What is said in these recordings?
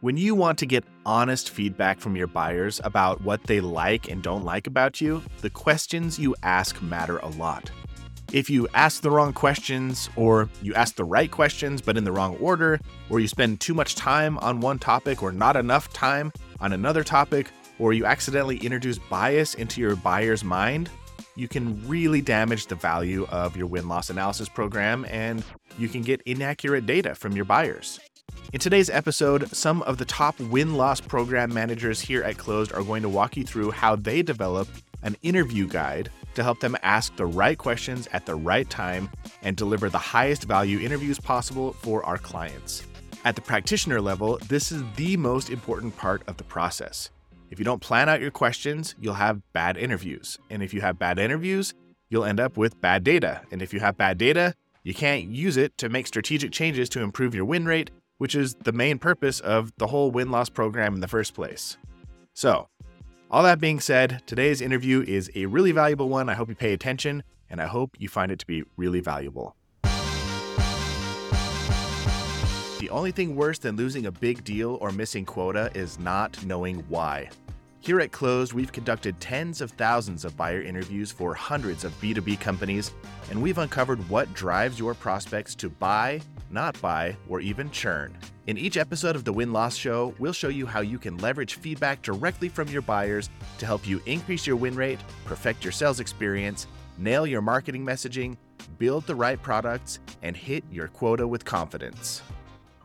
When you want to get honest feedback from your buyers about what they like and don't like about you, the questions you ask matter a lot. If you ask the wrong questions, or you ask the right questions but in the wrong order, or you spend too much time on one topic or not enough time on another topic, or you accidentally introduce bias into your buyer's mind, you can really damage the value of your win loss analysis program and you can get inaccurate data from your buyers. In today's episode, some of the top win loss program managers here at Clozd are going to walk you through how they develop an interview guide to help them ask the right questions at the right time and deliver the highest value interviews possible for our clients. At the practitioner level, this is the most important part of the process. If you don't plan out your questions, you'll have bad interviews. And if you have bad interviews, you'll end up with bad data. And if you have bad data, you can't use it to make strategic changes to improve your win rate which is the main purpose of the whole win loss program in the first place. So, all that being said, today's interview is a really valuable one. I hope you pay attention and I hope you find it to be really valuable. The only thing worse than losing a big deal or missing quota is not knowing why. Here at Clozd, we've conducted tens of thousands of buyer interviews for hundreds of B2B companies, and we've uncovered what drives your prospects to buy, not buy, or even churn. In each episode of the Win Loss Show, we'll show you how you can leverage feedback directly from your buyers to help you increase your win rate, perfect your sales experience, nail your marketing messaging, build the right products, and hit your quota with confidence.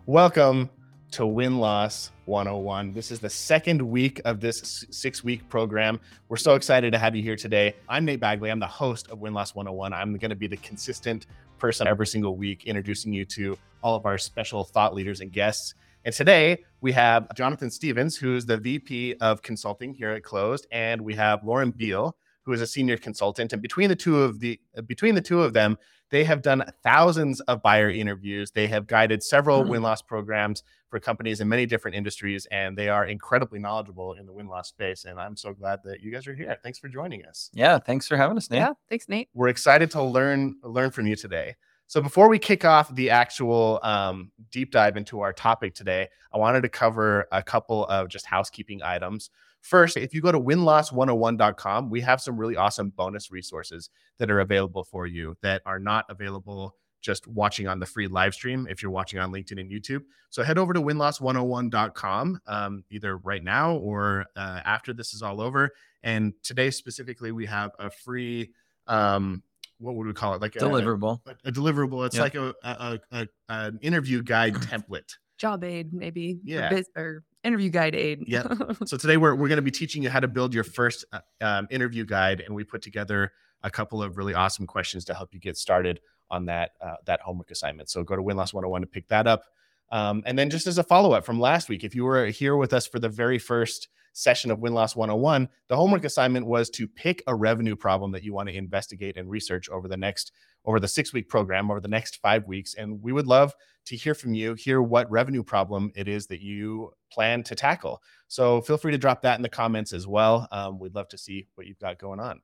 Welcome to Win Loss 101. This is the second week of this six week program. We're so excited to have you here today. I'm Nate Bagley. I'm the host of Win Loss 101. I'm going to be the consistent person every single week introducing you to all of our special thought leaders and guests. And today we have Jonathan Stevens, who's the VP of Consulting here at Clozd, and we have Lauren Beal, who is a senior consultant. And between the two of the between the two of them, they have done thousands of buyer interviews. They have guided several mm-hmm. win loss programs for companies in many different industries, and they are incredibly knowledgeable in the win loss space. And I'm so glad that you guys are here. Thanks for joining us. Yeah, thanks for having us, Nate. Yeah, thanks, Nate. We're excited to learn learn from you today. So before we kick off the actual um, deep dive into our topic today, I wanted to cover a couple of just housekeeping items. First, if you go to winloss101.com, we have some really awesome bonus resources that are available for you that are not available just watching on the free live stream if you're watching on LinkedIn and YouTube. So head over to winloss101.com um, either right now or uh, after this is all over. And today specifically, we have a free. Um, what would we call it? Like deliverable. A, a, a deliverable. It's yep. like a, a, a, an interview guide template. Job aid, maybe. Yeah. Or, biz, or interview guide aid. yeah. So today we're, we're going to be teaching you how to build your first uh, um, interview guide, and we put together a couple of really awesome questions to help you get started on that uh, that homework assignment. So go to Winloss 101 to pick that up. Um, and then just as a follow up from last week, if you were here with us for the very first session of Win Loss 101, the homework assignment was to pick a revenue problem that you want to investigate and research over the next over the six week program over the next five weeks. And we would love to hear from you, hear what revenue problem it is that you plan to tackle. So feel free to drop that in the comments as well. Um, we'd love to see what you've got going on.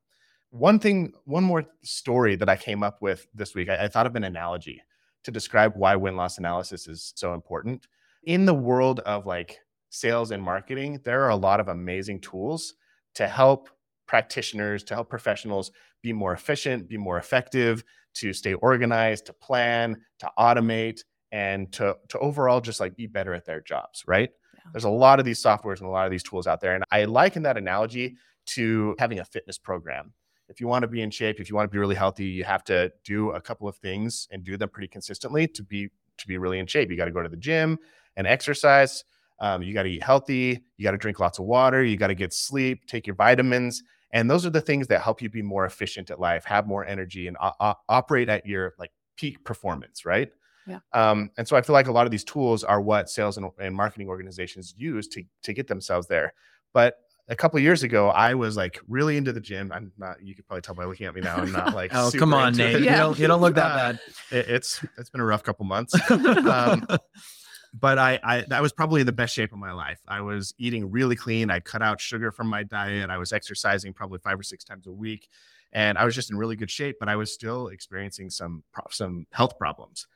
One thing, one more story that I came up with this week, I, I thought of an analogy to describe why win loss analysis is so important. In the world of like sales and marketing, there are a lot of amazing tools to help practitioners, to help professionals be more efficient, be more effective, to stay organized, to plan, to automate, and to, to overall just like be better at their jobs, right? Yeah. There's a lot of these softwares and a lot of these tools out there. And I liken that analogy to having a fitness program. If you want to be in shape, if you want to be really healthy, you have to do a couple of things and do them pretty consistently to be to be really in shape. You got to go to the gym and exercise. Um, you got to eat healthy. You got to drink lots of water. You got to get sleep, take your vitamins. And those are the things that help you be more efficient at life, have more energy, and o- operate at your like peak performance, right? Yeah. Um, and so I feel like a lot of these tools are what sales and, and marketing organizations use to to get themselves there. But a couple years ago, I was like really into the gym. I'm not. You could probably tell by looking at me now. I'm not like. oh come on, Nate. Yeah. You don't. You don't look that uh, bad. It, it's it's been a rough couple months. um, but I, I that was probably in the best shape of my life. I was eating really clean. I cut out sugar from my diet. I was exercising probably five or six times a week, and I was just in really good shape. But I was still experiencing some some health problems.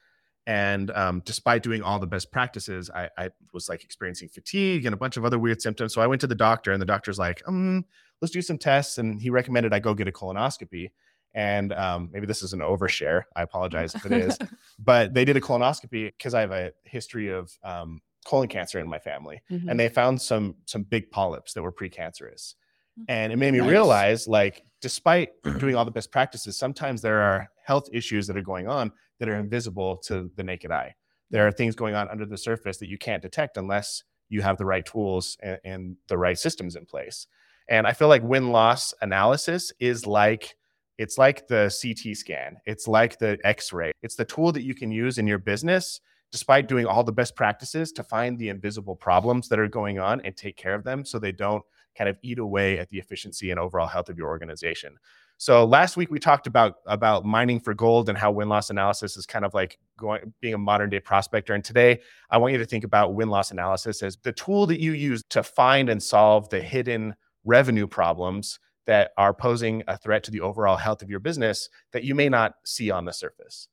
And um, despite doing all the best practices, I, I, was like experiencing fatigue and a bunch of other weird symptoms. So I went to the doctor, and the doctor's like, um, let's do some tests. And he recommended I go get a colonoscopy. And um, maybe this is an overshare. I apologize if it is. but they did a colonoscopy because I have a history of um, colon cancer in my family, mm-hmm. and they found some some big polyps that were precancerous. Mm. And it made me nice. realize, like, despite doing all the best practices, sometimes there are health issues that are going on that are invisible to the naked eye. There are things going on under the surface that you can't detect unless you have the right tools and, and the right systems in place. And I feel like win loss analysis is like it's like the CT scan, it's like the x ray. It's the tool that you can use in your business, despite doing all the best practices, to find the invisible problems that are going on and take care of them so they don't kind of eat away at the efficiency and overall health of your organization. So last week we talked about about mining for gold and how win loss analysis is kind of like going being a modern day prospector. And today I want you to think about win loss analysis as the tool that you use to find and solve the hidden revenue problems that are posing a threat to the overall health of your business that you may not see on the surface.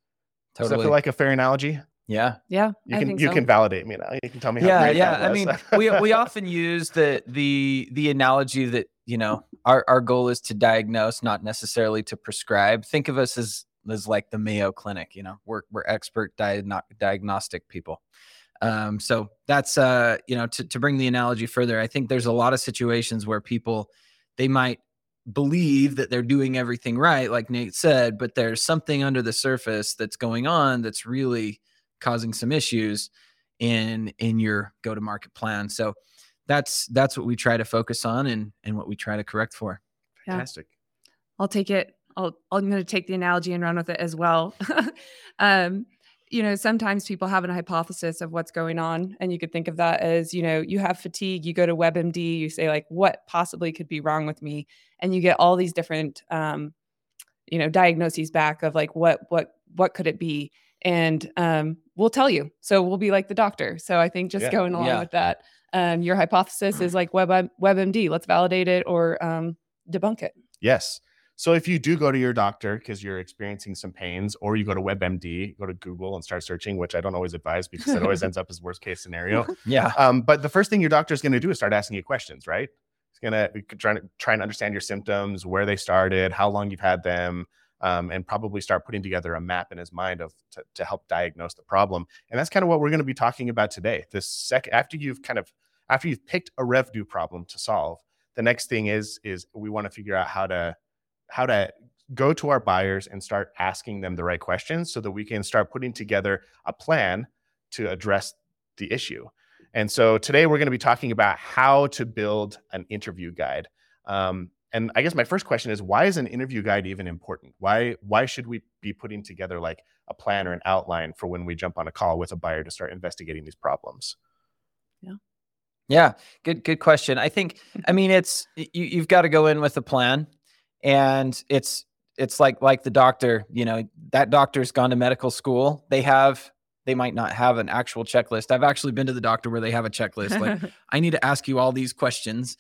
Totally. Does that feel like a fair analogy? Yeah. Yeah. You can you so. can validate me now. You can tell me yeah, yeah. I mean, we we often use the the the analogy that, you know, our, our goal is to diagnose, not necessarily to prescribe. Think of us as as like the Mayo Clinic, you know, we're we're expert diagno- diagnostic people. Um, so that's uh, you know, to, to bring the analogy further, I think there's a lot of situations where people they might believe that they're doing everything right, like Nate said, but there's something under the surface that's going on that's really causing some issues in in your go to market plan. So that's that's what we try to focus on and and what we try to correct for. Fantastic. Yeah. I'll take it. I'll I'm going to take the analogy and run with it as well. um, you know, sometimes people have an hypothesis of what's going on, and you could think of that as, you know, you have fatigue, you go to WebMD, you say like, what possibly could be wrong with me, and you get all these different, um, you know, diagnoses back of like what what what could it be, and um, we'll tell you. So we'll be like the doctor. So I think just yeah. going along yeah. with that, um, your hypothesis is like Web WebMD. Let's validate it or um, debunk it. Yes. So if you do go to your doctor because you're experiencing some pains, or you go to WebMD, go to Google and start searching, which I don't always advise because it always ends up as worst case scenario. Yeah. Um, but the first thing your doctor is going to do is start asking you questions, right? It's going to try to try and understand your symptoms, where they started, how long you've had them, um, and probably start putting together a map in his mind of to, to help diagnose the problem. And that's kind of what we're going to be talking about today. This sec after you've kind of after you've picked a revenue problem to solve, the next thing is is we want to figure out how to how to go to our buyers and start asking them the right questions so that we can start putting together a plan to address the issue. And so today we're going to be talking about how to build an interview guide. Um, and I guess my first question is why is an interview guide even important? Why why should we be putting together like a plan or an outline for when we jump on a call with a buyer to start investigating these problems? Yeah. Yeah, good good question. I think hmm. I mean it's you you've got to go in with a plan and it's it's like like the doctor, you know, that doctor's gone to medical school. They have they might not have an actual checklist. I've actually been to the doctor where they have a checklist like I need to ask you all these questions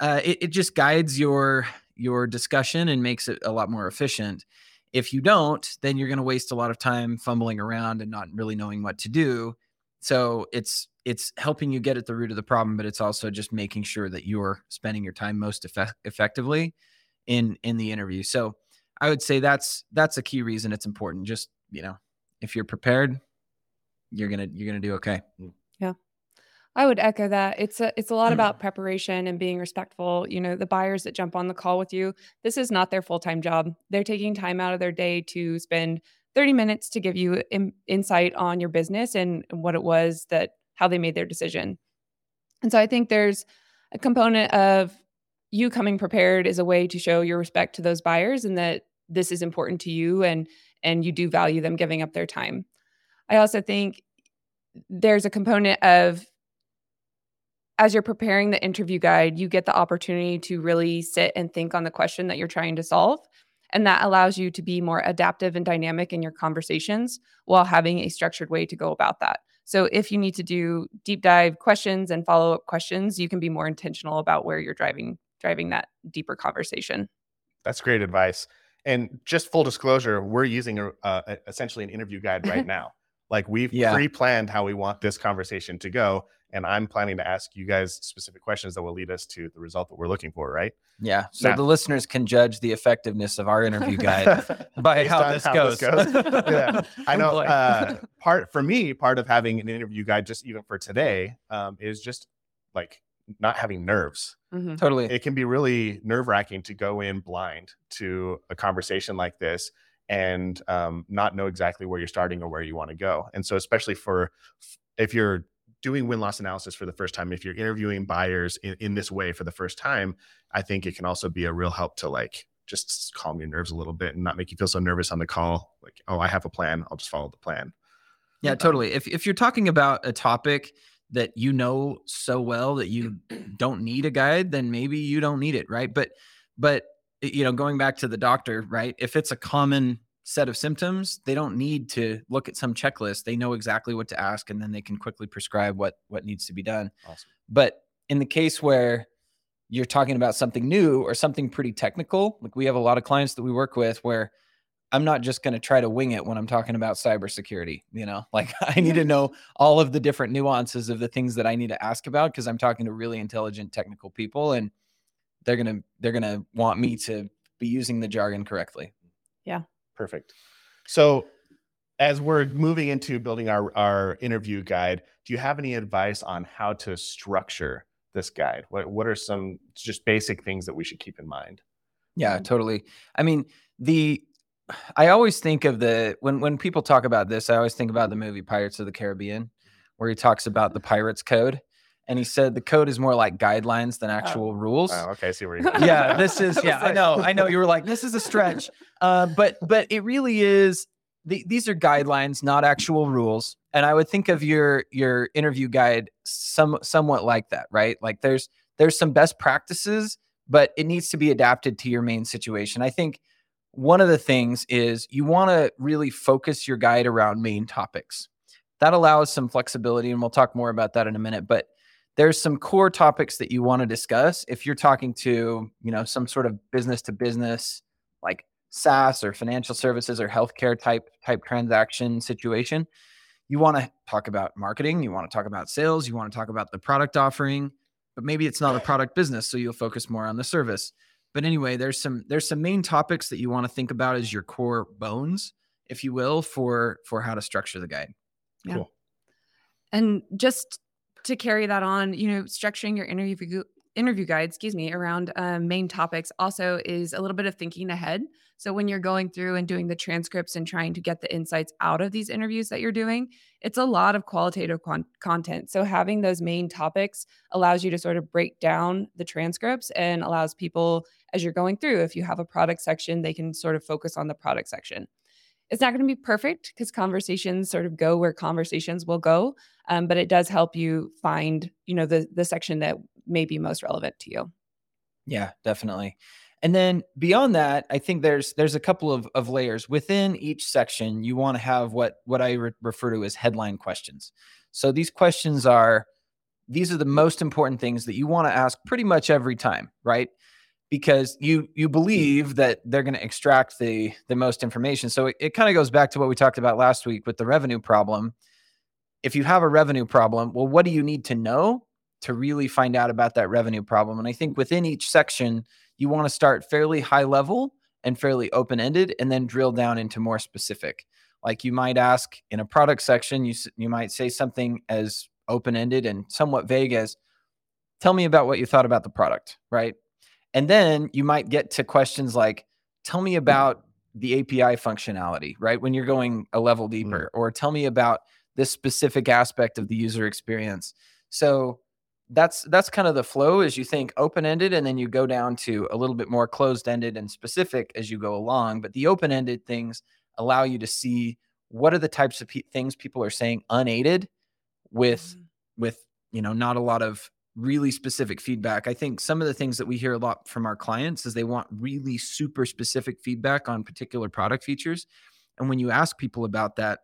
uh, it, it just guides your your discussion and makes it a lot more efficient. If you don't, then you're going to waste a lot of time fumbling around and not really knowing what to do. So it's it's helping you get at the root of the problem, but it's also just making sure that you're spending your time most effect- effectively in in the interview. So I would say that's that's a key reason it's important. Just you know, if you're prepared, you're gonna you're gonna do okay. Mm. I would echo that. It's a it's a lot about mm. preparation and being respectful. You know, the buyers that jump on the call with you, this is not their full-time job. They're taking time out of their day to spend 30 minutes to give you in, insight on your business and what it was that how they made their decision. And so I think there's a component of you coming prepared is a way to show your respect to those buyers and that this is important to you and and you do value them giving up their time. I also think there's a component of as you're preparing the interview guide, you get the opportunity to really sit and think on the question that you're trying to solve. And that allows you to be more adaptive and dynamic in your conversations while having a structured way to go about that. So if you need to do deep dive questions and follow up questions, you can be more intentional about where you're driving driving that deeper conversation. That's great advice. And just full disclosure, we're using a, uh, essentially an interview guide right now. Like we've Yeah. pre-planned how we want this conversation to go, and I'm planning to ask you guys specific questions that will lead us to the result that we're looking for, right? Yeah. So Now- the listeners can judge the effectiveness of our interview guide by how on this how goes. this goes. Yeah. I know. Uh, part for me, part of having an interview guide, just even for today, um, is just like not having nerves. Mhm. totally. It can be really nerve wracking to go in blind to a conversation like this and um, not know exactly where you're starting or where you want to go. And so, especially for if you're doing win loss analysis for the first time, if you're interviewing buyers in, in this way for the first time, I think it can also be a real help to like just calm your nerves a little bit and not make you feel so nervous on the call. Like, oh, I have a plan. I'll just follow the plan. Yeah, Um, totally. If if you're talking about a topic that you know so well that you don't need a guide, then maybe you don't need it, right? But but you know, going back to the doctor, right? If it's a common set of symptoms, they don't need to look at some checklist. They know exactly what to ask and then they can quickly prescribe what what needs to be done. Awesome. But in the case where you're talking about something new or something pretty technical, like we have a lot of clients that we work with where I'm not just going to try to wing it when I'm talking about cybersecurity. You know, like I need to know all of the different nuances of the things that I need to ask about because I'm talking to really intelligent technical people and they're going to they're going to want me to be using the jargon correctly. Yeah. Perfect. So, as we're moving into building our, our interview guide, do you have any advice on how to structure this guide? What, what are some just basic things that we should keep in mind? Yeah, totally. I mean, the I always think of the when when people talk about this, I always think about the movie Pirates of the Caribbean, where he talks about the pirates code, and he said the code is more like guidelines than actual rules. Oh, okay, I see where you're going. yeah, this is yeah. I know, I know. You were like, this is a stretch, uh, but but it really is. The, these are guidelines, not actual rules. And I would think of your your interview guide some somewhat like that, right? Like there's there's some best practices, but it needs to be adapted to your main situation. I think one of the things is you want to really focus your guide around main topics. That allows some flexibility, and we'll talk more about that in a minute. But there's some core topics that you want to discuss if you're talking to you know some sort of business to business like SaaS or financial services or healthcare type type transaction situation. You want to talk about marketing, you want to talk about sales, you want to talk about the product offering, but maybe it's not a product business, so you'll focus more on the service. But anyway, there's some there's some main topics that you want to think about as your core bones, if you will, for for how to structure the guide. Yeah. Cool. And just to carry that on, you know, structuring your interview interview guide, excuse me, around um, main topics also is a little bit of thinking ahead. So when you're going through and doing the transcripts and trying to get the insights out of these interviews that you're doing, it's a lot of qualitative con- content. So having those main topics allows you to sort of break down the transcripts and allows people as you're going through, if you have a product section, they can sort of focus on the product section. It's not going to be perfect because conversations sort of go where conversations will go, um, but it does help you find, you know, the the section that may be most relevant to you. Yeah, definitely. And then beyond that, I think there's there's a couple of, of layers within each section. You want to have what what I re- refer to as headline questions. So these questions are these are the most important things that you want to ask pretty much every time, right? Because you you believe that they're going to extract the the most information. So it, it kind of goes back to what we talked about last week with the revenue problem. If you have a revenue problem, well, what do you need to know to really find out about that revenue problem? And I think within each section, you want to start fairly high level and fairly open ended and then drill down into more specific. Like you might ask in a product section, you, you might say something as open ended and somewhat vague as, tell me about what you thought about the product, right? And then you might get to questions like, tell me about the API functionality, right? When you're going a level hmm. deeper, or tell me about this specific aspect of the user experience. So that's that's kind of the flow as you think open ended and then you go down to a little bit more closed ended and specific as you go along but the open ended things allow you to see what are the types of pe- things people are saying unaided with mm-hmm. with you know not a lot of really specific feedback. I think some of the things that we hear a lot from our clients is they want really super specific feedback on particular product features. And when you ask people about that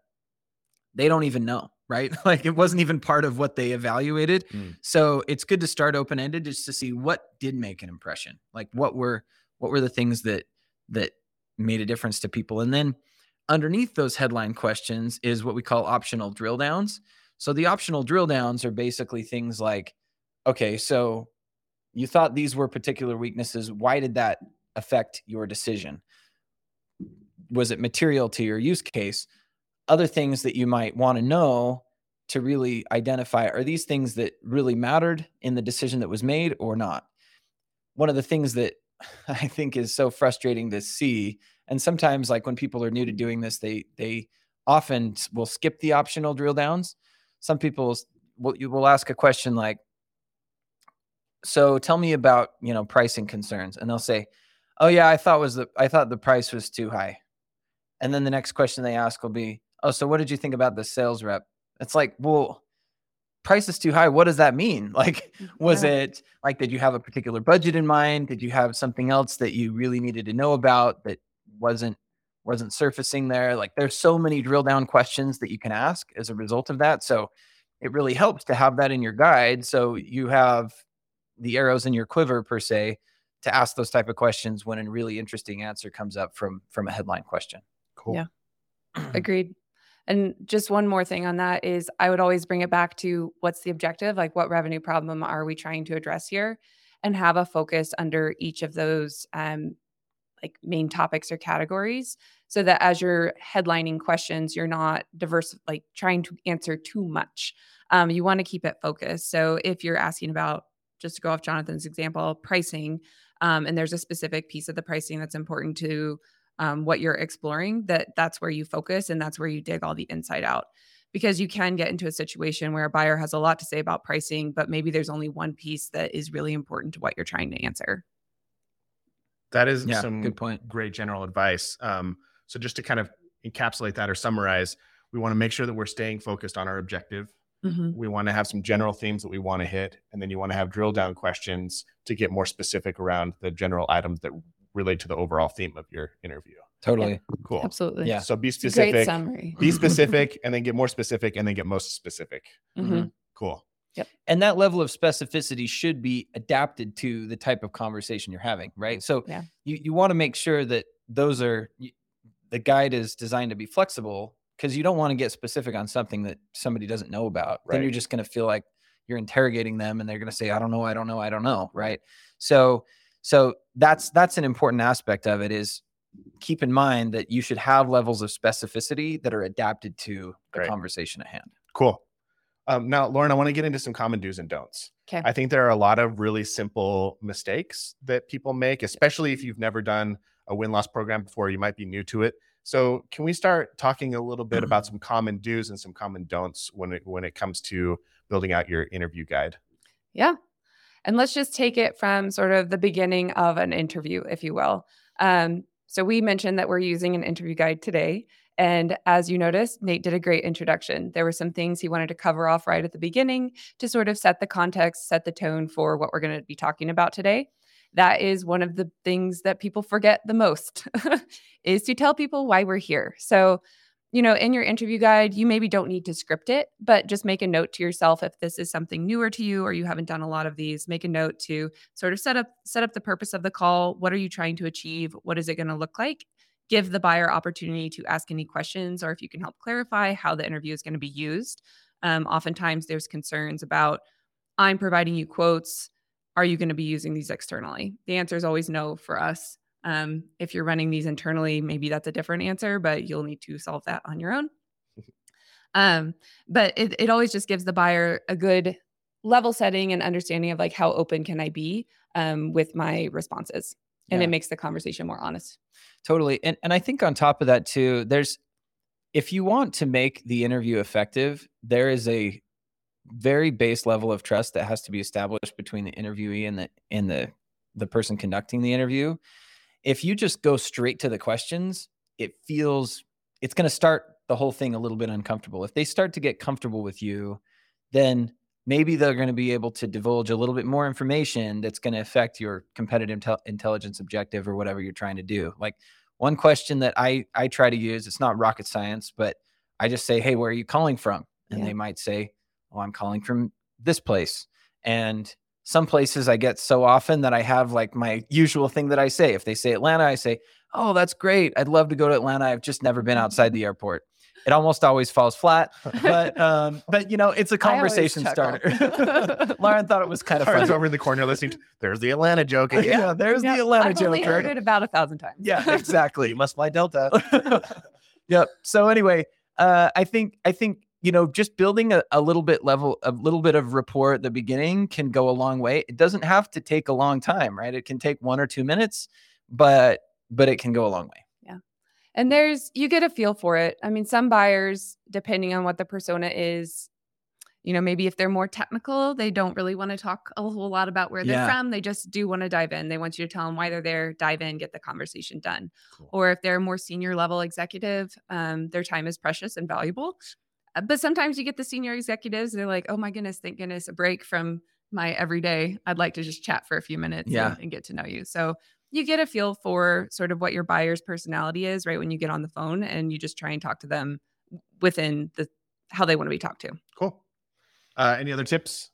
they don't even know right like it wasn't even part of what they evaluated Mm. so it's good to start open ended just to see what did make an impression like what were what were the things that that made a difference to people and then underneath those headline questions is what we call optional drill downs. So the optional drill downs are basically things like, okay, so you thought these were particular weaknesses. Why did that affect your decision? Was it material to your use case? Other things that you might want to know to really identify are these things that really mattered in the decision that was made or not? One of the things that I think is so frustrating to see and sometimes like when people are new to doing this they they often will skip the optional drill downs some people will you will ask a question like so tell me about you know pricing concerns and they'll say oh yeah i thought was the i thought the price was too high and then the next question they ask will be oh so what did you think about the sales rep? It's like well price is too high. What does that mean? Like was yeah. it like did you have a particular budget in mind? Did you have something else that you really needed to know about that wasn't wasn't surfacing there? Like there's so many drill down questions that you can ask as a result of that. So it really helps to have that in your guide. So you have the arrows in your quiver per se to ask those type of questions when a really interesting answer comes up from from a headline question. Cool. Yeah. Agreed and just one more thing on that is I would always bring it back to what's the objective? Like, what revenue problem are we trying to address here? And have a focus under each of those um, like main topics or categories so that as you're headlining questions, you're not diverse, like trying to answer too much. Um, you want to keep it focused. So if you're asking about, just to go off Jonathan's example, pricing, um, and there's a specific piece of the pricing that's important to um, what you're exploring, that that's where you focus and that's where you dig all the inside out. Because you can get into a situation where a buyer has a lot to say about pricing, but maybe there's only one piece that is really important to what you're trying to answer. That is yeah, some good point. Great general advice. Um, so just to kind of encapsulate that or summarize, we want to make sure that we're staying focused on our objective. Mm-hmm. We want to have some general themes that we want to hit, and then you want to have drill down questions to get more specific around the general items that relate to the overall theme of your interview. Totally. Yeah. Cool. Absolutely. Yeah. So be specific. great summary. be specific and then get more specific and then get most specific. Mm-hmm. Cool. Yep. And that level of specificity should be adapted to the type of conversation you're having, right? So yeah. you, you want to make sure that those are the guide is designed to be flexible because you don't want to get specific on something that somebody doesn't know about. Right. Then you're just going to feel like you're interrogating them and they're going to say, I don't know, I don't know, I don't know. Right. So so that's that's an important aspect of it is keep in mind that you should have levels of specificity that are adapted to the Great. conversation at hand. Cool. Um, now, Lauren, I want to get into some common do's and don'ts. Okay. I think there are a lot of really simple mistakes that people make, especially if you've never done a win loss program before. You might be new to it. So, can we start talking a little bit about some common do's and some common don'ts when it when it comes to building out your interview guide? Yeah. And let's just take it from sort of the beginning of an interview, if you will. Um, so we mentioned that we're using an interview guide today. And as you noticed, Nate did a great introduction. There were some things he wanted to cover off right at the beginning to sort of set the context, set the tone for what we're going to be talking about today. That is one of the things that people forget the most is to tell people why we're here. So you know, in your interview guide, you maybe don't need to script it, but just make a note to yourself if this is something newer to you or you haven't done a lot of these, make a note to sort of set up set up the purpose of the call. What are you trying to achieve? What is it going to look like? Give the buyer opportunity to ask any questions or if you can help clarify how the interview is going to be used. Um, oftentimes there's concerns about I'm providing you quotes. Are you going to be using these externally? The answer is always no for us. Um, if you're running these internally, maybe that's a different answer, but you'll need to solve that on your own. Um, but it, it always just gives the buyer a good level setting and understanding of like how open can I be um, with my responses. And yeah. it makes the conversation more honest. Totally. And and I think on top of that too, there's if you want to make the interview effective, there is a very base level of trust that has to be established between the interviewee and the and the the person conducting the interview if you just go straight to the questions, it feels it's going to start the whole thing a little bit uncomfortable. If they start to get comfortable with you, then maybe they're going to be able to divulge a little bit more information that's going to affect your competitive intel- intelligence objective or whatever you're trying to do. Like one question that I I try to use, it's not rocket science, but I just say, "Hey, where are you calling from?" And yeah. they might say, "Oh, I'm calling from this place." And some places I get so often that I have like my usual thing that I say. If they say Atlanta, I say, oh, that's great. I'd love to go to Atlanta. I've just never been outside the airport. It almost always falls flat, but um, but you know, it's a conversation starter. Lauren thought it was kind of Lauren's fun. over in the corner listening. To, There's the Atlanta joke Yeah, there's Yep, the Atlanta I've joke. only heard it about a thousand times. Yeah, exactly. You must fly Delta. yep. So anyway, uh, I think I think you know just building a, a little bit level a little bit of rapport at the beginning can go a long way. It doesn't have to take a long time, right? It can take one or two minutes, but but it can go a long way. Yeah. And there's you get a feel for it. I mean, some buyers, depending on what the persona is, you know, maybe if they're more technical, they don't really want to talk a whole lot about where they're Yeah. from. They just do want to dive in. They want you to tell them why they're there, dive in, get the conversation done. Cool. Or if they're a more senior level executive, um, their time is precious and valuable. Uh, But sometimes you get the senior executives, they're like, oh my goodness, thank goodness, a break from my everyday. I'd like to just chat for a few minutes Yeah. and, and get to know you. So you get a feel for sort of what your buyer's personality is right when you get on the phone and you just try and talk to them within the how they want to be talked to. Cool. Uh, any other tips?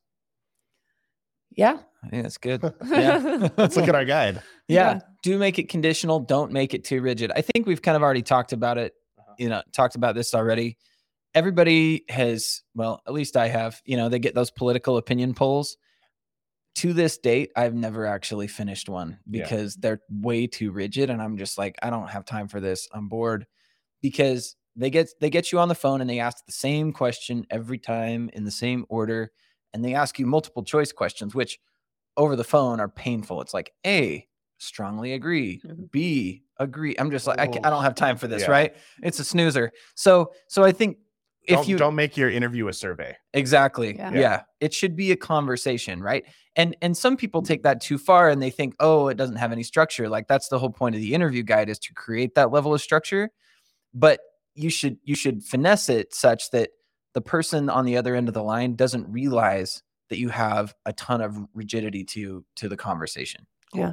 Yeah. I think that's good. Yeah. Let's look at our guide. yeah. Yeah. Do make it conditional. Don't make it too rigid. I think we've kind of already talked about it. Uh-huh. You know, talked about this already. Everybody has, well, at least I have, you know, they get those political opinion polls. To this date, I've never actually finished one Yeah. because they're way too rigid. And I'm just like, I don't have time for this. I'm bored because they get they get you on the phone and they ask the same question every time in the same order. And they ask you multiple choice questions, which over the phone are painful. It's like A, strongly agree. Mhm. B, agree. I'm just like, I, I Oh, don't have time for this, yeah. right? It's a snoozer. So, so I think if don't, you don't make your interview a survey. exactly, Yeah. yeah. Yeah. it should be a conversation, right? And and some people take that too far and they think, oh, it doesn't have any structure. Like that's the whole point of the interview guide is to create that level of structure. But you should you should finesse it such that the person on the other end of the line doesn't realize that you have a ton of rigidity to to the conversation. Yeah.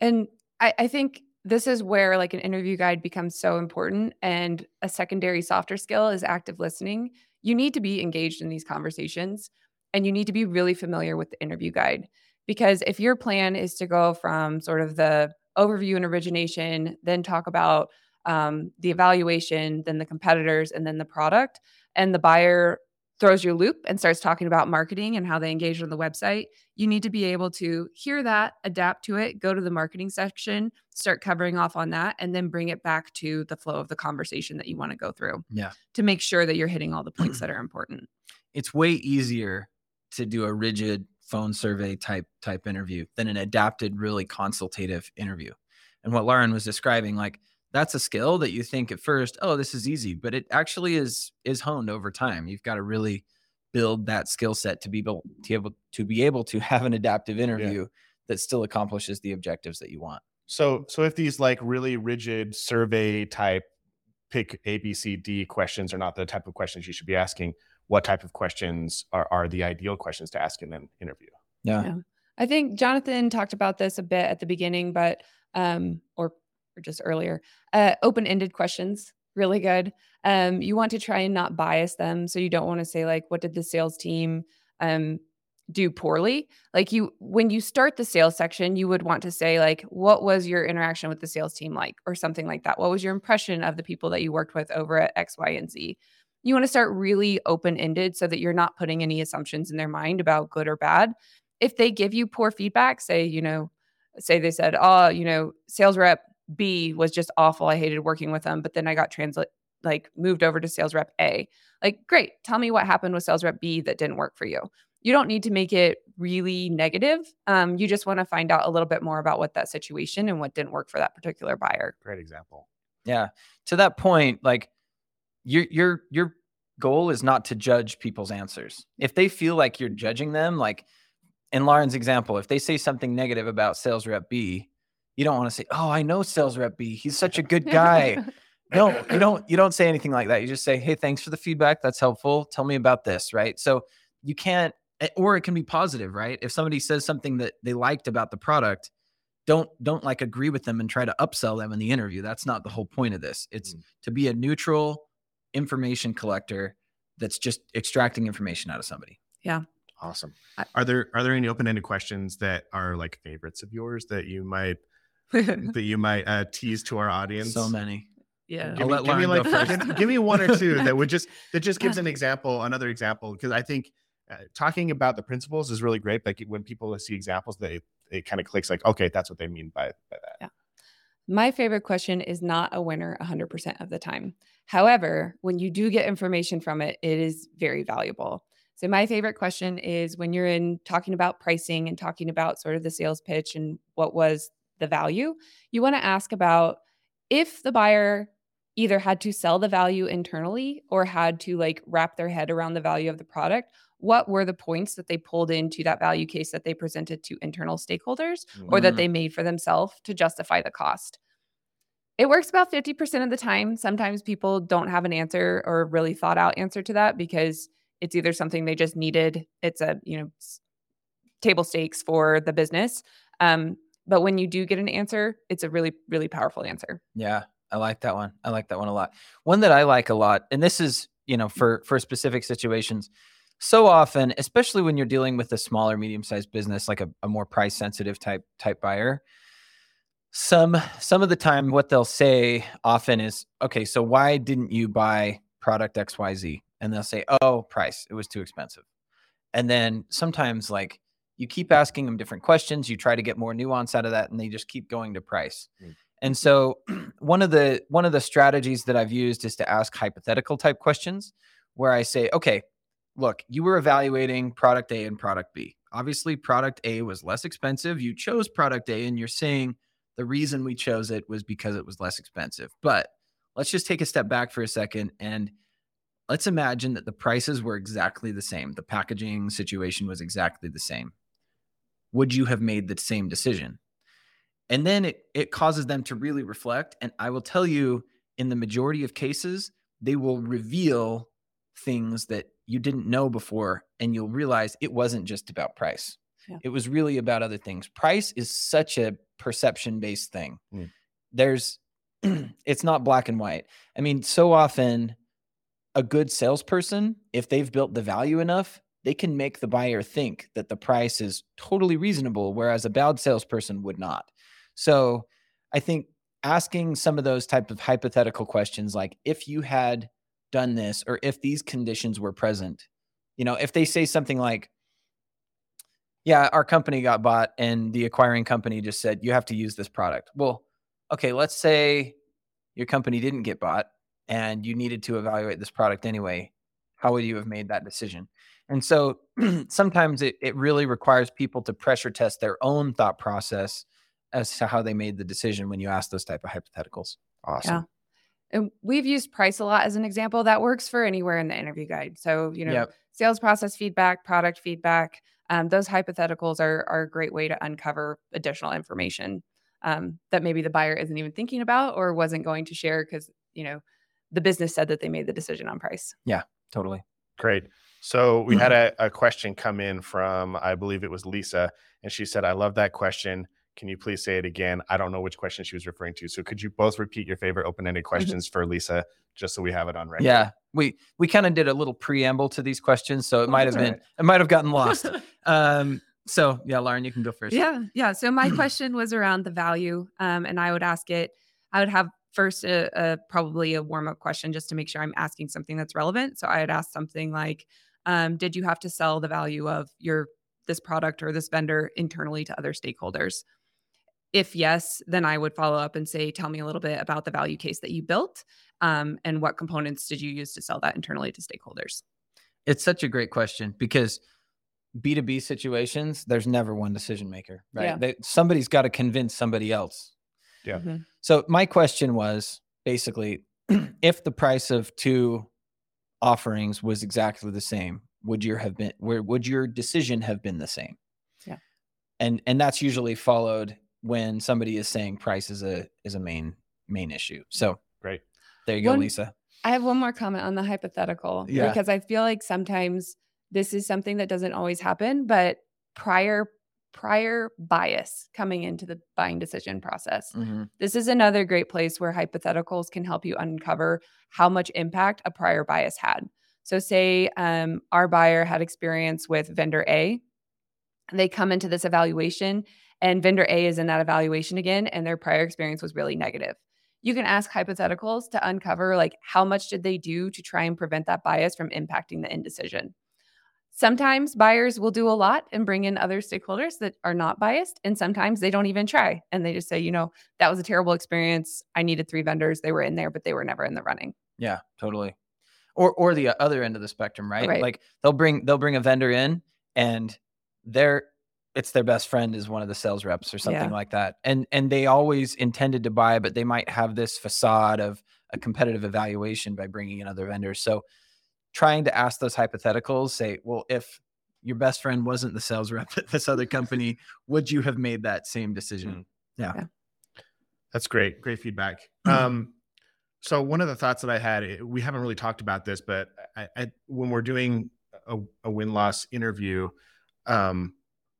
And I, I think this is where like an interview guide becomes so important. And a secondary softer skill is active listening. You need to be engaged in these conversations and you need to be really familiar with the interview guide. Because if your plan is to go from sort of the overview and origination, then talk about um, the evaluation, then the competitors, and then the product, and the buyer throws your loop and starts talking about marketing and how they engage on the website, you need to be able to hear that, adapt to it, go to the marketing section, start covering off on that, and then bring it back to the flow of the conversation that you want to go through. Yeah. To make sure that you're hitting all the points that are important. it's way easier to do a rigid phone survey type type interview than an adapted really consultative interview and what lauren was describing like that's a skill that you think at first oh this is easy but it actually is is honed over time you've got to really build that skill set to be able to able to be able to have an adaptive interview that still accomplishes the objectives that you want So, so if these like really rigid survey type pick A, B, C, D questions are not the type of questions you should be asking, what type of questions are, are the ideal questions to ask in an interview? yeah Yeah. I think Jonathan talked about this a bit at the beginning, but um, or, or just earlier. Uh, open-ended questions, really good. Um, you want to try and not bias them, so you don't want to say like, "What did the sales team um, do poorly?" Like you, when you start the sales section, you would want to say like, "What was your interaction with the sales team like?" or something like that. What was your impression of the people that you worked with over at X, Y, and Z? You want to start really open-ended so that you're not putting any assumptions in their mind about good or bad if they give you poor feedback, say, you know, say they said, oh, you know, sales rep B was just awful. I hated working with them, but then I got translate like moved over to sales rep A. Like, great. Tell me what happened with sales rep B that didn't work for you. You don't need to make it really negative. Um, you just want to find out a little bit more about what that situation and what didn't work for that particular buyer. Great example. Yeah. To that point, like your your your goal is not to judge people's answers. If they feel like you're judging them, like in Lauren's example, if they say something negative about sales rep B, you don't want to say, "Oh, I know sales rep B. He's such a good guy." no, you don't you don't say anything like that. You just say, "Hey, thanks for the feedback. That's helpful. Tell me about this." Right? So you can't eh, or it can be positive, right? If somebody says something that they liked about the product, don't don't like agree with them and try to upsell them in the interview. That's not the whole point of this. It's Mm. to be a neutral information collector that's just extracting information out of somebody. Yeah. Awesome. I- Are there are there any open ended questions that are like favorites of yours that you might that you might uh, tease to our audience? So many. yeah. Give I'll me, let give me like give, give me one or two that would just that just gives an example, another example, because I think uh, talking about the principles is really great. Like when people see examples, they it kind of clicks like, okay, that's what they mean by by that. Yeah. My favorite question is not a winner 100% of the time. However, when you do get information from it, it is very valuable. So, my favorite question is when you're in talking about pricing and talking about sort of the sales pitch and what was the value, you want to ask about if the buyer either had to sell the value internally or had to like wrap their head around the value of the product, what were the points that they pulled into that value case that they presented to internal stakeholders or that Mhm. they made for themselves to justify the cost. It works about 50% of the time. Sometimes people don't have an answer or a really thought out answer to that because it's either something they just needed, it's a, you know, table stakes for the business. Um, but when you do get an answer, it's a really, really powerful answer. Yeah, I like that one. I like that one a lot. One that I like a lot, and this is, you know, for for specific situations. So often, especially when you're dealing with a smaller, medium-sized business, like a, a more price-sensitive type type buyer, some some of the time what they'll say often is, okay, so why didn't you buy product XYZ? And they'll say, oh, price, it was too expensive. And then sometimes like you keep asking them different questions, you try to get more nuance out of that, and they just keep going to price. Mm. And so one of the one of the strategies that I've used is to ask hypothetical type questions where I say, okay, look, you were evaluating product A and product B. Obviously, product A was less expensive. You chose product A and you're saying the reason we chose it was because it was less expensive. But let's just take a step back for a second and let's imagine that the prices were exactly the same. The packaging situation was exactly the same. Would you have made the same decision? And then it, it causes them to really reflect. And I will tell you, in the majority of cases, they will reveal things that you didn't know before. And you'll realize it wasn't just about price, Yeah. it was really about other things. Price is such a perception based thing. Mm. There's, it's not black and white. I mean, so often a good salesperson, if they've built the value enough, they can make the buyer think that the price is totally reasonable, whereas a bad salesperson would not. So I think asking some of those type of hypothetical questions, like if you had done this or if these conditions were present, you know, if they say something like, yeah, our company got bought and the acquiring company just said, you have to use this product. Well, okay, let's say your company didn't get bought and you needed to evaluate this product anyway. How would you have made that decision? And so sometimes it, it really requires people to pressure test their own thought process as to how they made the decision when you ask those type of hypotheticals. Awesome. Yeah. And we've used price a lot as an example. That works for anywhere in the interview guide. So, you know, Yep. sales process feedback, product feedback, um, those hypotheticals are, are a great way to uncover additional information um, that maybe the buyer isn't even thinking about or wasn't going to share because, you know, the business said that they made the decision on price. Yeah, totally. Great. So we had a, a question come in from, I believe it was Lisa, and she said, I love that question. Can you please say it again? I don't know which question she was referring to. So could you both repeat your favorite open ended questions for Lisa, just so we have it on record? Yeah. We we kind of did a little preamble to these questions, so it Oh, might have that's all been it might have gotten lost. um so yeah, Lauren, you can go first. Yeah, yeah. So my question was around the value, um, and I would ask it. I would have first a, a probably a warm up question just to make sure I'm asking something that's relevant. So I would ask something like, um, "Did you have to sell the value of your this product or this vendor internally to other stakeholders?" If yes, then I would follow up and say, "Tell me a little bit about the value case that you built, um, and what components did you use to sell that internally to stakeholders?" It's such a great question because B2B situations, there's never one decision maker, right? Yeah. They, somebody's got to convince somebody else. Yeah. Mhm. So my question was basically if the price of two offerings was exactly the same, would your have been where would your decision have been the same? Yeah. And and that's usually followed when somebody is saying price is a is a main main issue. So Great. there you go, One- Lisa. I have one more comment on the hypothetical Yeah. because I feel like sometimes this is something that doesn't always happen, but prior prior bias coming into the buying decision process. Mhm. This is another great place where hypotheticals can help you uncover how much impact a prior bias had. So say um, our buyer had experience with vendor A, they come into this evaluation and vendor A is in that evaluation again, and their prior experience was really negative. You can ask hypotheticals to uncover like how much did they do to try and prevent that bias from impacting the indecision. Sometimes buyers will do a lot and bring in other stakeholders that are not biased. And sometimes they don't even try and they just say, you know, that was a terrible experience. I needed three vendors. They were in there, but they were never in the running. Yeah, totally. Or or the uh, other end of the spectrum, right? Right. Like they'll bring they'll bring a vendor in and they're it's their best friend is one of the sales reps or something Yeah. like that. And and they always intended to buy, but they might have this facade of a competitive evaluation by bringing in other vendors. So trying to ask those hypotheticals, say, well, if your best friend wasn't the sales rep at this other company, would you have made that same decision? Yeah. That's great. Great feedback. Mm. Um, so one of the thoughts that I had, eh, we haven't really talked about this, but I, I, when we're doing a, a win loss interview, um,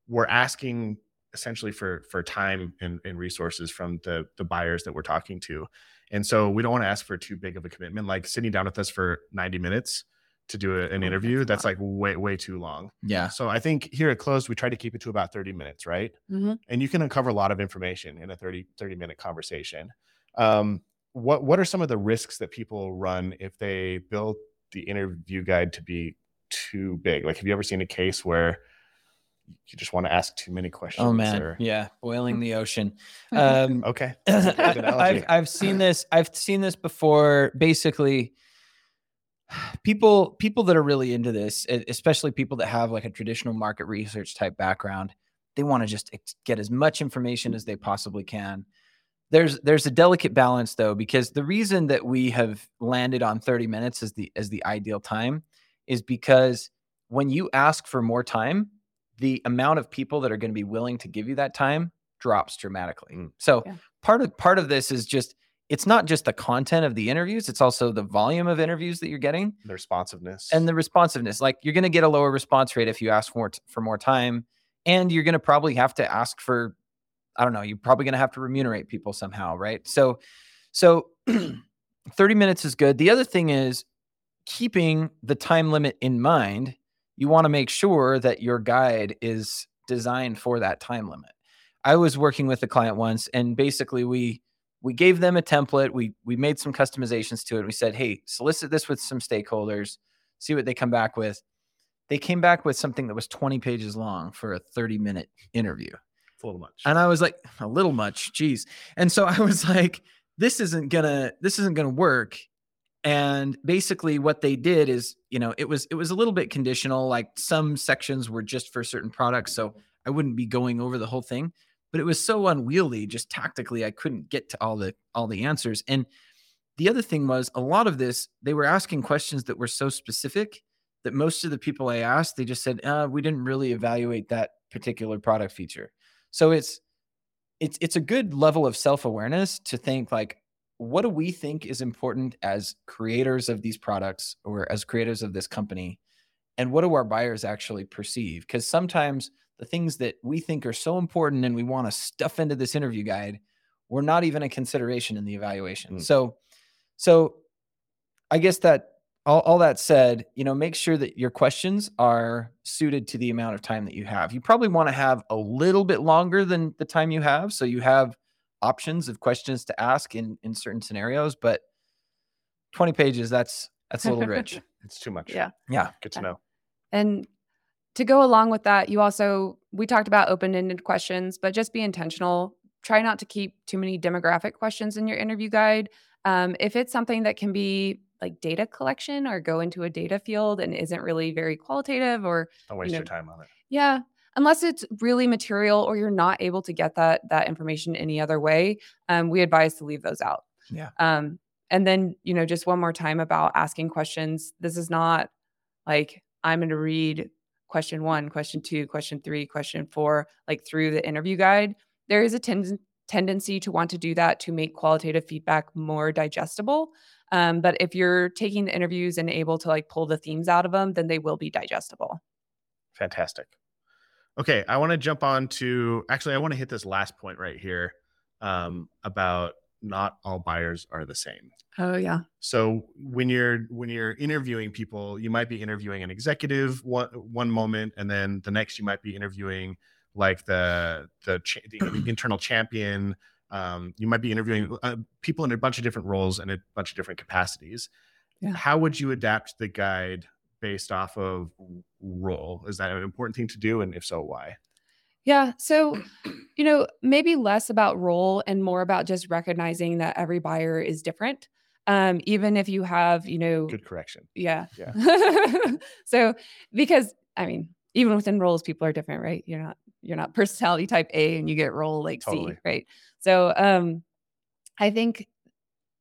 we're asking essentially for for time and, and resources from the the buyers that we're talking to, and so we don't want to ask for too big of a commitment, like sitting down with us for ninety minutes to do a- an Oh, interview. that's That's like way way too long. Yeah. So I think here at Clozd, we try to keep it to about 30 minutes, right? Mhm. And you can uncover a lot of information in a 30, 30 minute conversation. Um, what what are some of the risks that people run if they build the interview guide to be too big? Like, have you ever seen a case where you just want to ask too many questions? Oh man. or- Yeah. Boiling the ocean. Um Okay. That's a good analogy. I've I've seen this. I've seen this before. Basically, people people that are really into this, especially people that have like a traditional market research type background, they want to just get as much information as they possibly can. There's there's a delicate balance though, because the reason that we have landed on 30 minutes as the as the ideal time is because when you ask for more time, the amount of people that are going to be willing to give you that time drops dramatically. Mm. So Yeah. part of part of this is just it's not just the content of the interviews, it's also the volume of interviews that you're getting the responsiveness. and the responsiveness. Like you're going to get a lower response rate if you ask for more, t- for more time and you're going to probably have to ask for I don't know, you're probably going to have to remunerate people somehow, right? So so 30 minutes is good. The other thing is keeping the time limit in mind. You want to make sure that your guide is designed for that time limit. I was working with a client once and basically we we gave them a template. We we made some customizations to it. We said, "Hey, solicit this with some stakeholders, see what they come back with." They came back with something that was 20 pages long for a 30 minute interview. it's a little much. And I was like, a little much, geez. And so I was like, this isn't gonna, this isn't gonna work. And basically what they did is, you know, it was it was a little bit conditional. Like some sections were just for certain products. So I wouldn't be going over the whole thing. But it was so unwieldy, just tactically, I couldn't get to all the all the answers. And the other thing was a lot of this, they were asking questions that were so specific that most of the people I asked, they just said, uh, we didn't really evaluate that particular product feature. So it's it's it's a good level of self-awareness to think like what do we think is important as creators of these products or as creators of this company and what do our buyers actually perceive because sometimes the things that we think are so important and we want to stuff into this interview guide were not even a consideration in the evaluation Mm. so so i guess that all, all that said you know make sure that your questions are suited to the amount of time that you have you probably want to have a little bit longer than the time you have so you have options of questions to ask in in certain scenarios but 20 pages that's that's a little rich it's too much. Yeah. yeah Good to know. And to go along with that, you also, we talked about open ended questions, but just be intentional. Try not to keep too many demographic questions in your interview guide. Um, if it's something that can be like data collection or go into a data field and isn't really very qualitative or Don't waste know, your time on it. yeah unless it's really material or you're not able to get that that information any other way um, we advise to leave those out Yeah. um, and then you know just one more time about asking questions this is not like i'm going to read question one question two question three question four like through the interview guide there is a ten- tendency to want to do that to make qualitative feedback more digestible um, but if you're taking the interviews and able to like pull the themes out of them then they will be digestible Fantastic. Okay, I want to jump on to actually I want to hit this last point right here um, about not all buyers are the same. oh yeah So when you're when you're interviewing people, you might be interviewing an executive one one moment, and then the next you might be interviewing like the the, cha- the internal champion. Um, you might be interviewing uh, people in a bunch of different roles and a bunch of different capacities. Yeah. How would you adapt the guide based off of role? Is that an important thing to do? And if so, why? Yeah. So, you know, maybe less about role and more about just recognizing that every buyer is different. Um, even if you have, you know, Good correction. yeah. Yeah. so, because I mean, even within roles, people are different, right? You're not you're not personality type A and you get role like Totally. C, right? So, um, I think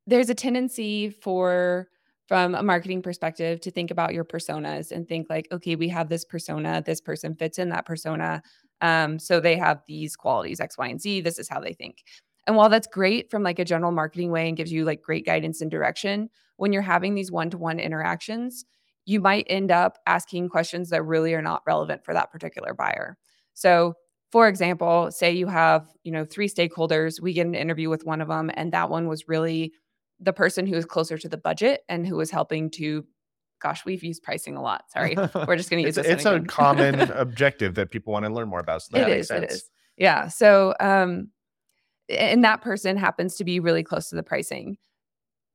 there's a tendency for from a marketing perspective to think about your personas and think like, okay, we have this persona, this person fits in that persona. Um, so they have these qualities, X, Y, and Z. This is how they think. And while that's great from like a general marketing way and gives you like great guidance and direction, when you're having these one-to-one interactions, you might end up asking questions that really are not relevant for that particular buyer. So, for example, say you have, you know, three stakeholders, we get an interview with one of them and that one was really the person who is closer to the budget and who was helping to gosh, we've used pricing a lot. Sorry. We're just going to use It's, this. it's a common objective that people want to learn more about. So that It is. Sense. is. Yeah. So, um, and that person happens to be really close to the pricing.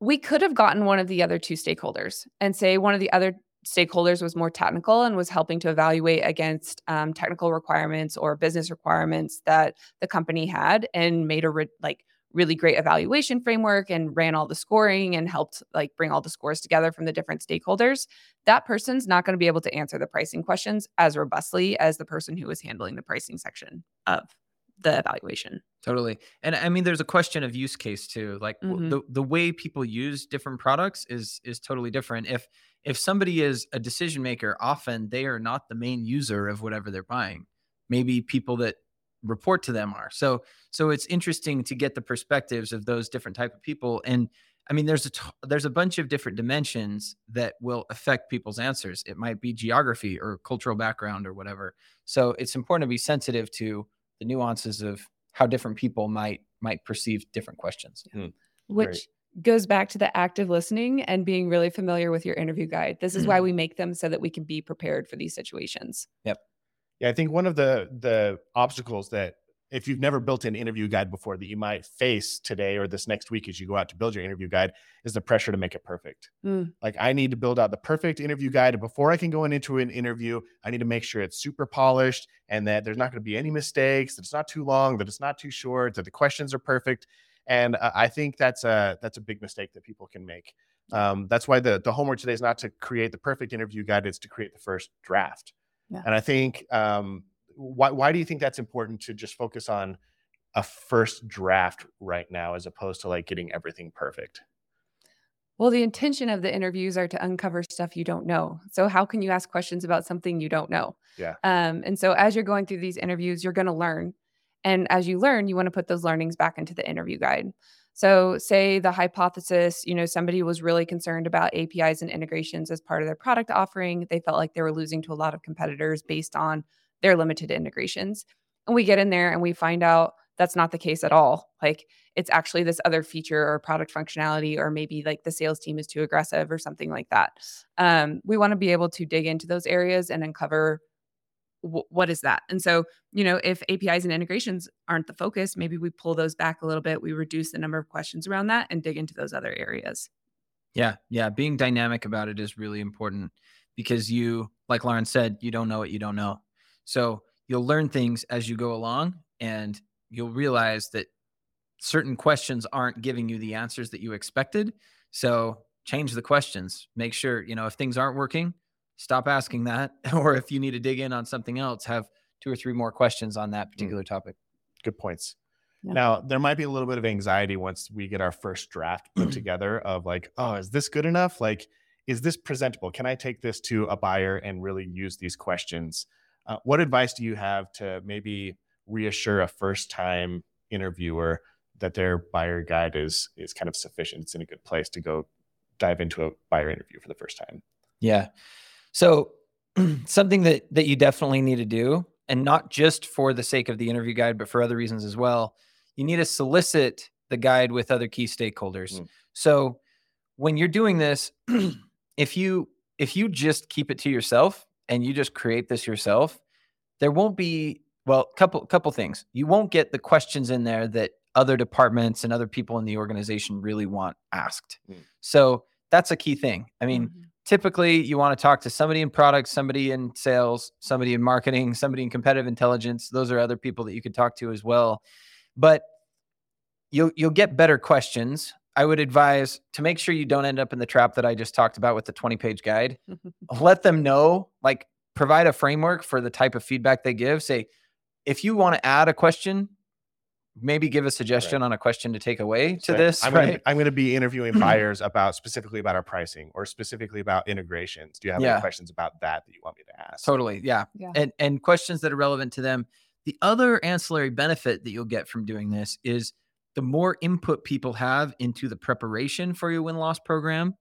We could have gotten one of the other two stakeholders and say one of the other stakeholders was more technical and was helping to evaluate against um, technical requirements or business requirements that the company had and made a re- like really great evaluation framework and ran all the scoring and helped like bring all the scores together from the different stakeholders that person's not going to be able to answer the pricing questions as robustly as the person who was handling the pricing section of the evaluation. Totally. And I mean there's a question of use case too. Like Mhm. the the way people use different products is is totally different. If if somebody is a decision maker, often they are not the main user of whatever they're buying. Maybe people that report to them are. So so it's interesting to get the perspectives of those different type of people and I mean there's a t- there's a bunch of different dimensions that will affect people's answers. It might be geography or cultural background or whatever. So it's important to be sensitive to the nuances of how different people might might perceive different questions. Hmm. which goes back to the active listening and being really familiar with your interview guide. This is why mm-hmm. we make them so that we can be prepared for these situations. Yeah, I think one of the the obstacles that if you've never built an interview guide before that you might face today or this next week as you go out to build your interview guide is the pressure to make it perfect. Mm. Like I need to build out the perfect interview guide before I can go into an interview, I need to make sure it's super polished and that there's not going to be any mistakes, that it's not too long, that it's not too short, that the questions are perfect. And uh, I think that's a that's a big mistake that people can make. Um, that's why the the homework today is not to create the perfect interview guide; it's to create the first draft. Yeah. And I think um, why why do you think that's important to just focus on a first draft right now as opposed to like getting everything perfect? Well, the intention of the interviews are to uncover stuff you don't know. So how can you ask questions about something you don't know? Yeah. Um, and so as you're going through these interviews, you're going to learn. And as you learn, you want to put those learnings back into the interview guide. So say the hypothesis, you know, somebody was really concerned about APIs and integrations as part of their product offering. They felt like they were losing to a lot of competitors based on their limited integrations. And we get in there and we find out that's not the case at all. Like it's actually this other feature or product functionality, or maybe like the sales team is too aggressive or something like that. Um, we want to be able to dig into those areas and uncover wh- what is that. And so, you know, if APIs and integrations aren't the focus, maybe we pull those back a little bit. We reduce the number of questions around that and dig into those other areas. Yeah, yeah, being dynamic about it is really important because you like Lauren said, you don't know what you don't know. So, you'll learn things as you go along and you'll realize that certain questions aren't giving you the answers that you expected. So, change the questions. Make sure, you know, if things aren't working, stop asking that or if you need to dig in on something else, have two or three more questions on that particular topic. Good points. Yeah. Now, there might be a little bit of anxiety once we get our first draft put together of like, oh, is this good enough? Like, is this presentable? Can I take this to a buyer and really use these questions? Uh, what advice do you have to maybe reassure a first time interviewer that their buyer guide is is kind of sufficient? It's in a good place to go dive into a buyer interview for the first time. Yeah. So something that that you definitely need to do, and not just for the sake of the interview guide, but for other reasons as well, you need to solicit the guide with other key stakeholders. Mm. So when you're doing this, if you if you just keep it to yourself and you just create this yourself, there won't be well, couple couple things. You won't get the questions in there that other departments and other people in the organization really want asked. Mm. So that's a key thing. I mean, Mhm. Typically you want to talk to somebody in product, somebody in sales, somebody in marketing, somebody in competitive intelligence. Those are other people that you could talk to as well. But you'll you'll get better questions. I would advise to make sure you don't end up in the trap that I just talked about with the 20 page guide. Let them know, like provide a framework for the type of feedback they give. Say, if you want to add a question, maybe give a suggestion on a question to take away to Say, this. I'm right? gonna, I'm gonna be interviewing buyers about specifically about our pricing or specifically about integrations. Do you have Yeah. any questions about that that you want me to ask? Totally. Yeah. Yeah. And and questions that are relevant to them. The other ancillary benefit that you'll get from doing this is the more input people have into the preparation for your win loss program,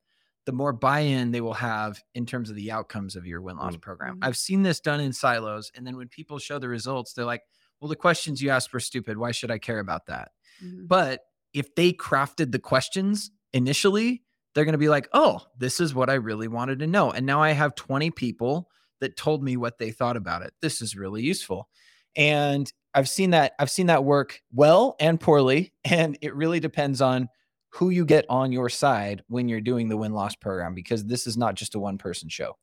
the more buy-in they will have in terms of the outcomes of your win loss Mm. program. Mhm. I've seen this done in silos and then when people show the results, they're like, "Well, the questions you asked were stupid. Why should I care about that?" Mhm. But if they crafted the questions initially, they're going to be like, oh, this is what I really wanted to know. And now I have 20 people that told me what they thought about it. This is really useful. And I've seen that I've seen that work well and poorly and it really depends on who you get on your side when you're doing the win loss program because this is not just a one person show.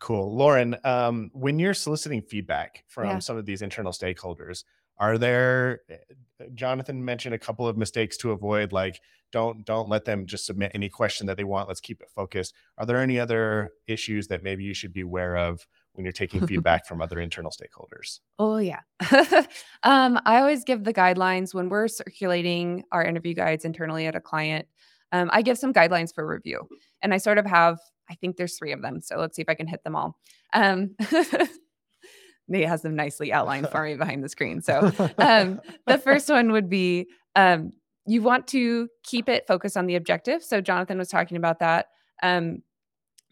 Cool. Lauren, um, when you're soliciting feedback from Yeah. some of these internal stakeholders, are there uh, Jonathan mentioned a couple of mistakes to avoid, like don't don't let them just submit any question that they want. Let's keep it focused. Are there any other issues that maybe you should be aware of when you're taking feedback from other internal stakeholders? Oh yeah. um, I always give the guidelines when we're circulating our interview guides internally at a client. Um, I give some guidelines for review, and I sort of have. I think there's three of them, so let's see if I can hit them all. Um, Nate has them nicely outlined for me behind the screen. So um, the first one would be um, you want to keep it focused on the objective. So Jonathan was talking about that. Um,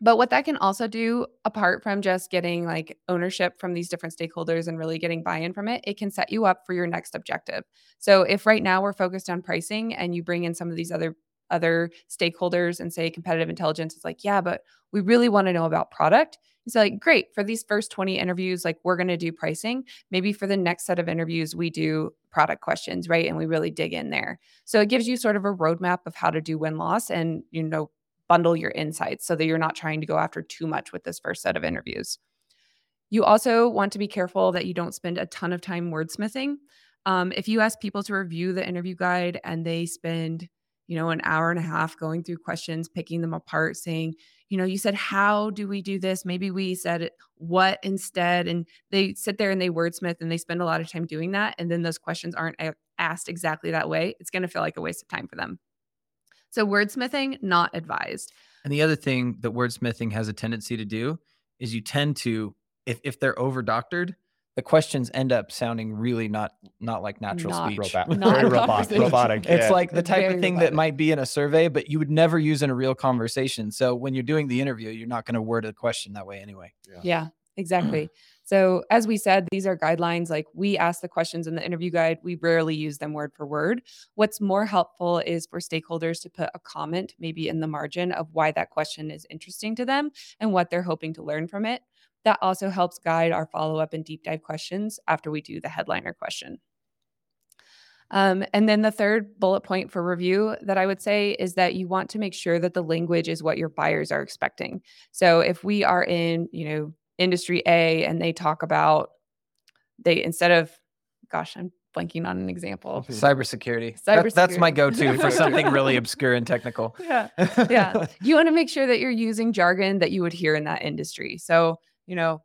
but what that can also do, apart from just getting like ownership from these different stakeholders and really getting buy in from it, it can set you up for your next objective. So if right now we're focused on pricing and you bring in some of these other other stakeholders and say competitive intelligence is like yeah but we really want to know about product. It's like great for these first 20 interviews like we're going to do pricing. Maybe for the next set of interviews we do product questions right and we really dig in there. So it gives you sort of a roadmap of how to do win loss and you know bundle your insights so that you're not trying to go after too much with this first set of interviews. You also want to be careful that you don't spend a ton of time wordsmithing. Um, if you ask people to review the interview guide and they spend you know, an hour and a half going through questions, picking them apart, saying, you know, you said, how do we do this? Maybe we said what instead. And they sit there and they wordsmith and they spend a lot of time doing that. And then those questions aren't asked exactly that way. It's going to feel like a waste of time for them. So, wordsmithing, not advised. And the other thing that wordsmithing has a tendency to do is you tend to, if, if they're over doctored, the questions end up sounding really not not like natural Not speech. Robot, Not very robot, conversation. robotic. It's like the It's type of very thing that might be in a survey, but you would never use in a real conversation. So when you're doing the interview, you're not going to word a question that way anyway. Yeah, exactly. so, as we said, these are guidelines. Like we ask the questions in the interview guide, we rarely use them word for word. What's more helpful is for stakeholders to put a comment, maybe in the margin, of why that question is interesting to them and what they're hoping to learn from it. That also helps guide our follow up and deep dive questions after we do the headliner question. Um, and then the third bullet point for review that I would say is that you want to make sure that the language is what your buyers are expecting. So if we are in, you know, industry A and they talk about they instead of gosh, I'm blanking on an example. Cybersecurity. That- that's my go-to for something really obscure and technical. Yeah. Yeah. you want to make sure that you're using jargon that you would hear in that industry. So, you know,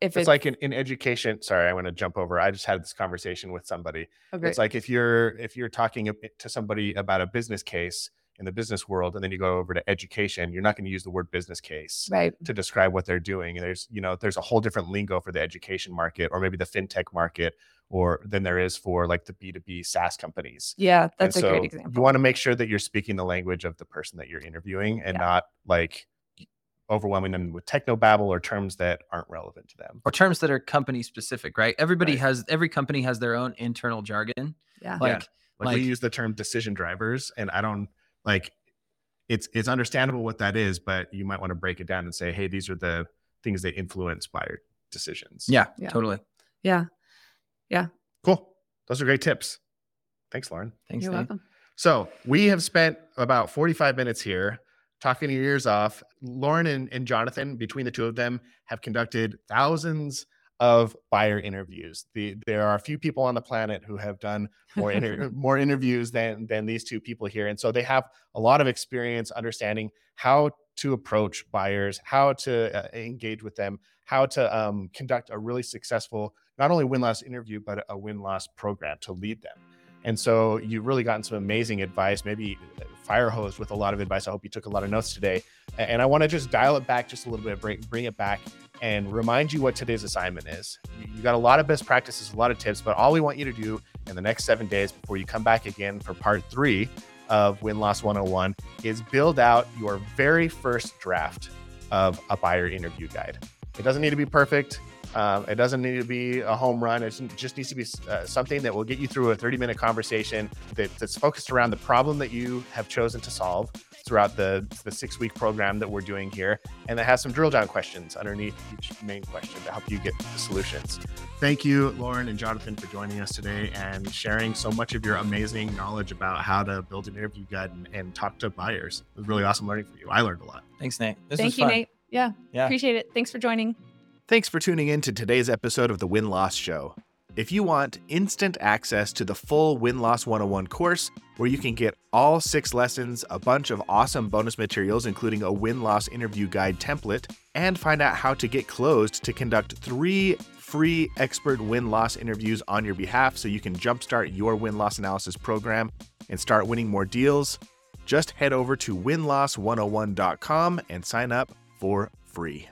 if it's like in, in education sorry i want to jump over i just had this conversation with somebody okay, it's like if you're if you're talking to somebody about a business case in the business world and then you go over to education you're not going to use the word business case right. to describe what they're doing and there's you know there's a whole different lingo for the education market or maybe the fintech market or than there is for like the b2b saas companies Yeah, And that's a great example. you want to make sure that you're speaking the language of the person that you're interviewing and Yeah. not like overwhelming them with techno babble or terms that aren't relevant to them or terms that are company specific, right? Everybody Right. has every company has their own internal jargon. yeah. Like like, like- we use the term decision drivers and i don't like it's it's understandable what that is but you might want to break it down and say hey these are the things that influence buyer decisions yeah, Yeah. totally. Yeah. Yeah cool. Those are great tips. Thanks, Lauren. Thanks, You're Nate. welcome. So we have spent about 45 minutes here talking your ears off. Lauren and, and Jonathan, between the two of them, have conducted thousands of buyer interviews. The, there are a few people on the planet who have done more inter- more interviews than than these two people here, and so they have a lot of experience understanding how to approach buyers, how to uh, engage with them, how to um, conduct a really successful not only win loss interview but a win loss program to lead them. And so you've really gotten some amazing advice, maybe fire hose with a lot of advice. I hope you took a lot of notes today. And I want to just dial it back just a little bit, bring, bring it back and remind you what today's assignment is. You got a lot of best practices, a lot of tips, but all we want you to do in the next seven days before you come back again for part three of Win Loss 101 is build out your very first draft of a buyer interview guide. It doesn't need to be perfect. Um, it doesn't need to be a home run. It just needs to be uh, something that will get you through a 30 minute conversation that, that's focused around the problem that you have chosen to solve throughout the, the six week program that we're doing here, and that has some drill down questions underneath each main question to help you get the solutions. Thank you, Lauren and Jonathan, for joining us today and sharing so much of your amazing knowledge about how to build an interview guide and, and talk to buyers. It was really awesome learning from you. I learned a lot. Thanks, Nate. This Thank was you, fun. Nate. Yeah, Yeah. Appreciate it. Thanks for joining. Thanks for tuning in to today's episode of the Win Loss Show. If you want instant access to the full Win Loss 101 course, where you can get all six lessons, a bunch of awesome bonus materials, including a win loss interview guide template, and find out how to get Clozd to conduct three free expert win loss interviews on your behalf so you can jumpstart your win loss analysis program and start winning more deals, just head over to winloss101.com and sign up for free.